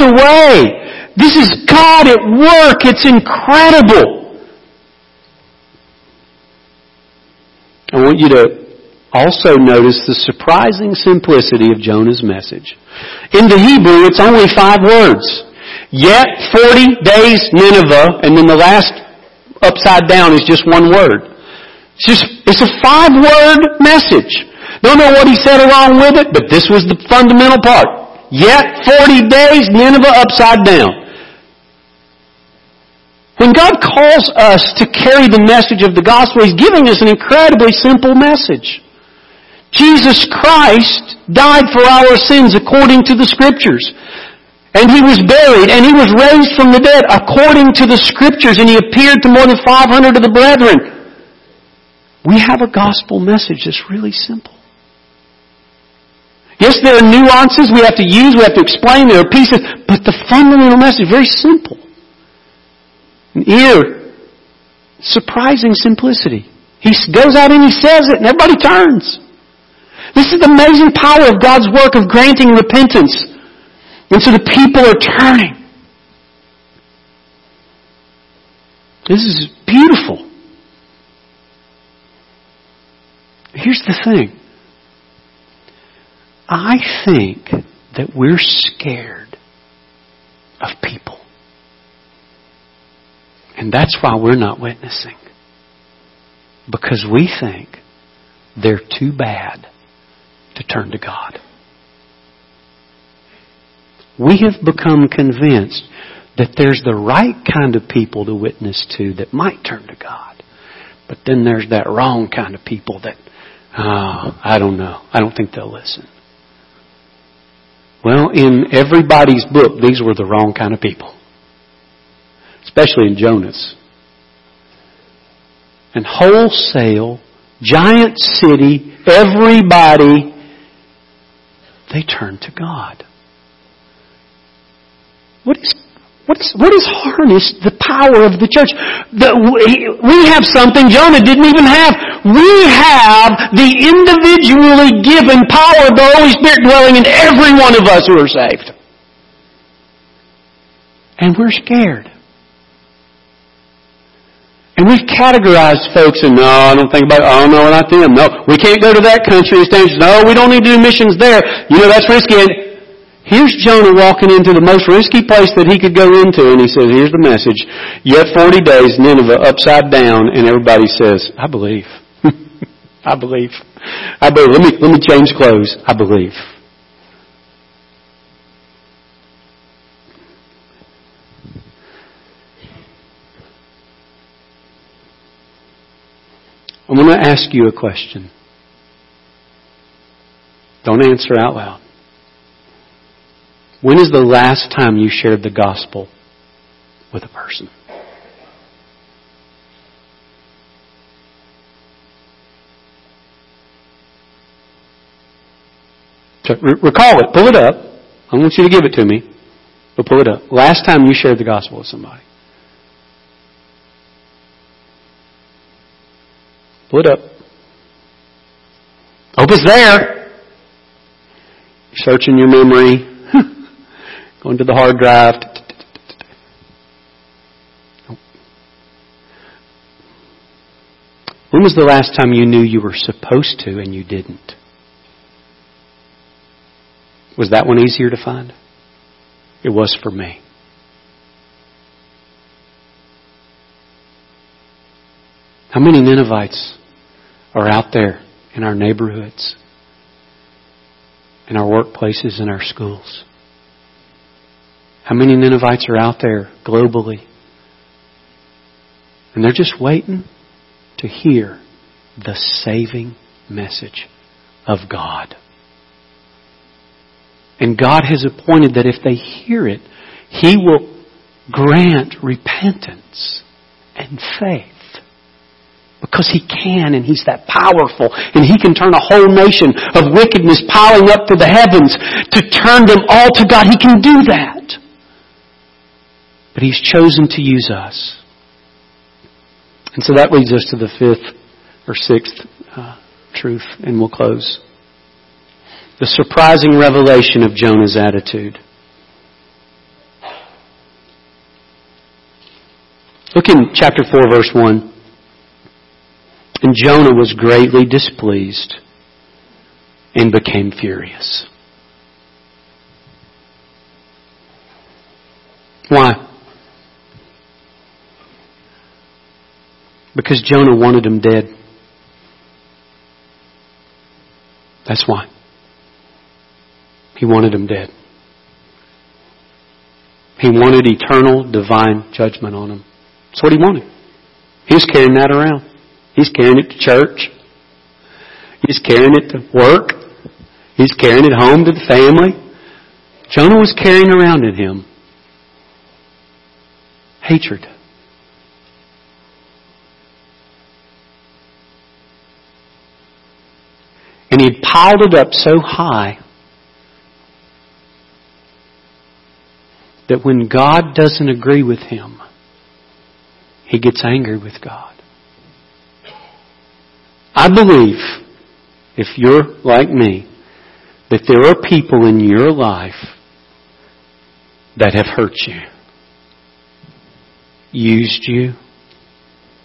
away. This is God at work. It's incredible. I want you to also notice the surprising simplicity of Jonah's message. In the Hebrew, it's only five words. Yet 40 days Nineveh, and then the last upside down is just one word. It's just, it's a five word message. Don't know what he said along with it, but this was the fundamental part. Yet 40 days Nineveh upside down. When God calls us to carry the message of the gospel, He's giving us an incredibly simple message. Jesus Christ died for our sins according to the Scriptures. And He was buried and He was raised from the dead according to the Scriptures and He appeared to more than 500 of the brethren. We have a gospel message that's really simple. Yes, there are nuances we have to use, we have to explain, there are pieces, but the fundamental message is very simple. And here, surprising simplicity. He goes out and he says it and everybody turns. This is the amazing power of God's work of granting repentance. And so the people are turning. This is beautiful. Here's the thing. I think that we're scared of people. And that's why we're not witnessing. Because we think they're too bad to turn to God. We have become convinced that there's the right kind of people to witness to that might turn to God. But then there's that wrong kind of people that, oh, I don't know. I don't think they'll listen. Well, in everybody's book, these were the wrong kind of people. Especially in Jonah's. And wholesale, giant city, everybody they turned to God. What is what is, what is harnessed the power of the church? The, we have something Jonah didn't even have. We have the individually given power of the Holy Spirit dwelling in every one of us who are saved. And we're scared. And we've categorized folks and no, I don't think about, it. oh no, not them. No, we can't go to that country. It's dangerous. No, we don't need to do missions there. You know, that's risky. And here's Jonah walking into the most risky place that he could go into and he says, here's the message. Yet 40 days, Nineveh upside down and everybody says, I believe. I believe. I believe. Let me, let me change clothes. I believe. I'm going to ask you a question. Don't answer out loud. When is the last time you shared the gospel with a person? So, recall it. Pull it up. I want you to give it to me. But pull it up. Last time you shared the gospel with somebody. Pull it up. Hope it's there. Searching your memory. Going to the hard drive. When was the last time you knew you were supposed to and you didn't? Was that one easier to find? It was for me. How many Ninevites are out there in our neighborhoods, in our workplaces, in our schools? How many Ninevites are out there globally? And they're just waiting to hear the saving message of God. And God has appointed that if they hear it, He will grant repentance and faith. Because He can and He's that powerful and He can turn a whole nation of wickedness piling up to the heavens to turn them all to God. He can do that. But He's chosen to use us. And so that leads us to the fifth or sixth uh, truth, and we'll close. The surprising revelation of Jonah's attitude. Look in chapter 4, verse 1. And Jonah was greatly displeased and became furious. Why? Because Jonah wanted him dead. That's why. He wanted him dead. He wanted eternal divine judgment on him. That's what he wanted. He was carrying that around. He's carrying it to church. He's carrying it to work. He's carrying it home to the family. Jonah was carrying around in him hatred. And he piled it up so high that when God doesn't agree with him, he gets angry with God. I believe, if you're like me, that there are people in your life that have hurt you, used you,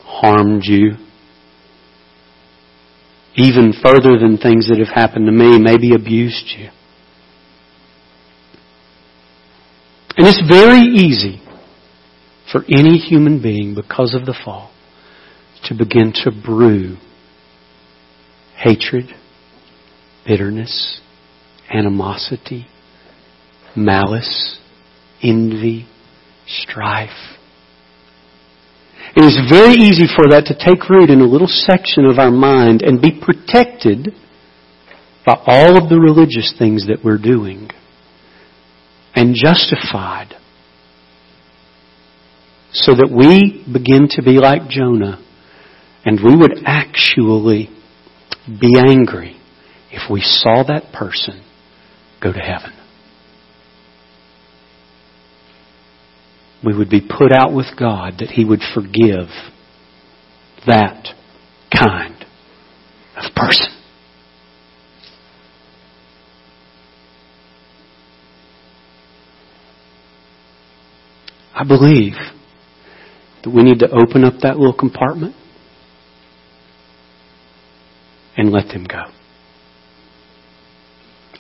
harmed you, even further than things that have happened to me, maybe abused you. And it's very easy for any human being, because of the fall, to begin to brew hatred, bitterness, animosity, malice, envy, strife. It is very easy for that to take root in a little section of our mind and be protected by all of the religious things that we're doing and justified so that we begin to be like Jonah and we would actually be angry if we saw that person go to heaven. We would be put out with God that He would forgive that kind of person. I believe that we need to open up that little compartment and let them go.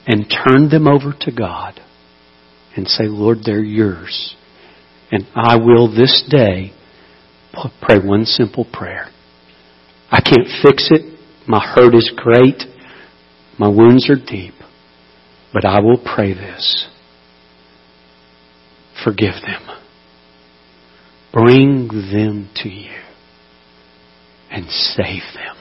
And turn them over to God and say, Lord, they're yours. And I will this day pray one simple prayer. I can't fix it. My hurt is great. My wounds are deep. But I will pray this. Forgive them. Bring them to you and save them.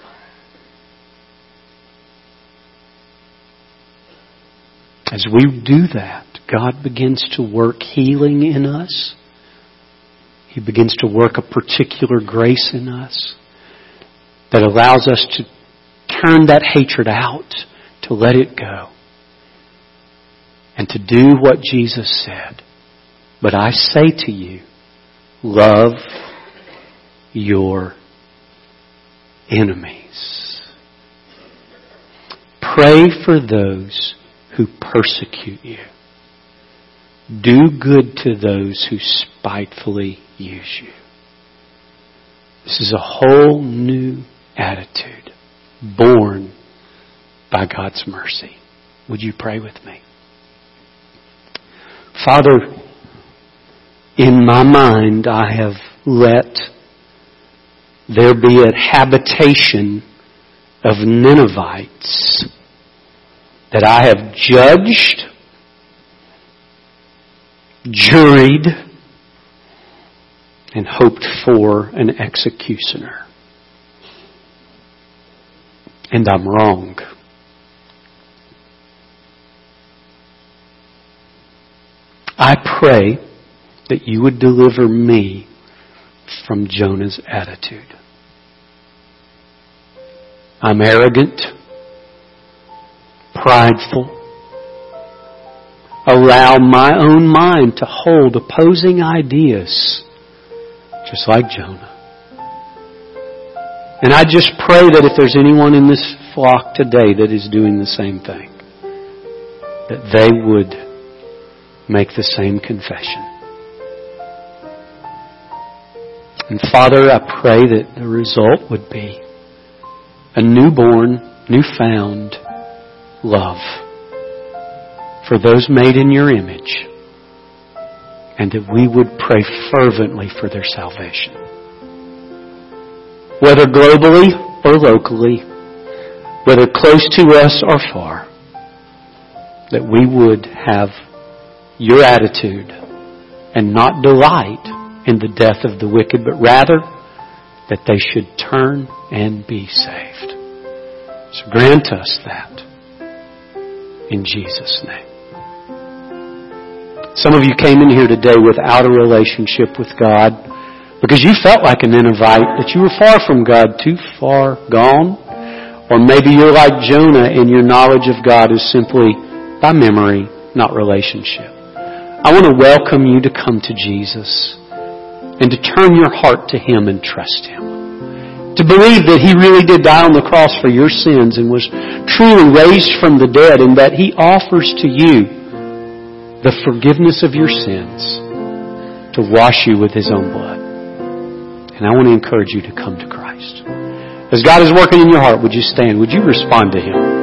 As we do that, God begins to work healing in us. He begins to work a particular grace in us that allows us to turn that hatred out, to let it go, and to do what Jesus said. But I say to you, Love your enemies. Pray for those who persecute you. Do good to those who spitefully use you. This is a whole new attitude born by God's mercy. Would you pray with me? Father, in my mind, I have let there be a habitation of Ninevites that I have judged, juried, and hoped for an executioner. And I'm wrong. I pray that you would deliver me from Jonah's attitude. I'm arrogant, prideful, allow my own mind to hold opposing ideas, just like Jonah. And I just pray that if there's anyone in this flock today that is doing the same thing, that they would make the same confession. And Father, I pray that the result would be a newborn, newfound love for those made in your image and that we would pray fervently for their salvation. Whether globally or locally, whether close to us or far, that we would have your attitude and not delight in the death of the wicked, but rather that they should turn and be saved. So grant us that in Jesus' name. Some of you came in here today without a relationship with God because you felt like an Ninevite, that you were far from God, too far gone. Or maybe you're like Jonah and your knowledge of God is simply by memory, not relationship. I want to welcome you to come to Jesus and to turn your heart to Him and trust Him. To believe that He really did die on the cross for your sins and was truly raised from the dead and that He offers to you the forgiveness of your sins to wash you with His own blood. And I want to encourage you to come to Christ. As God is working in your heart, would you stand? Would you respond to Him?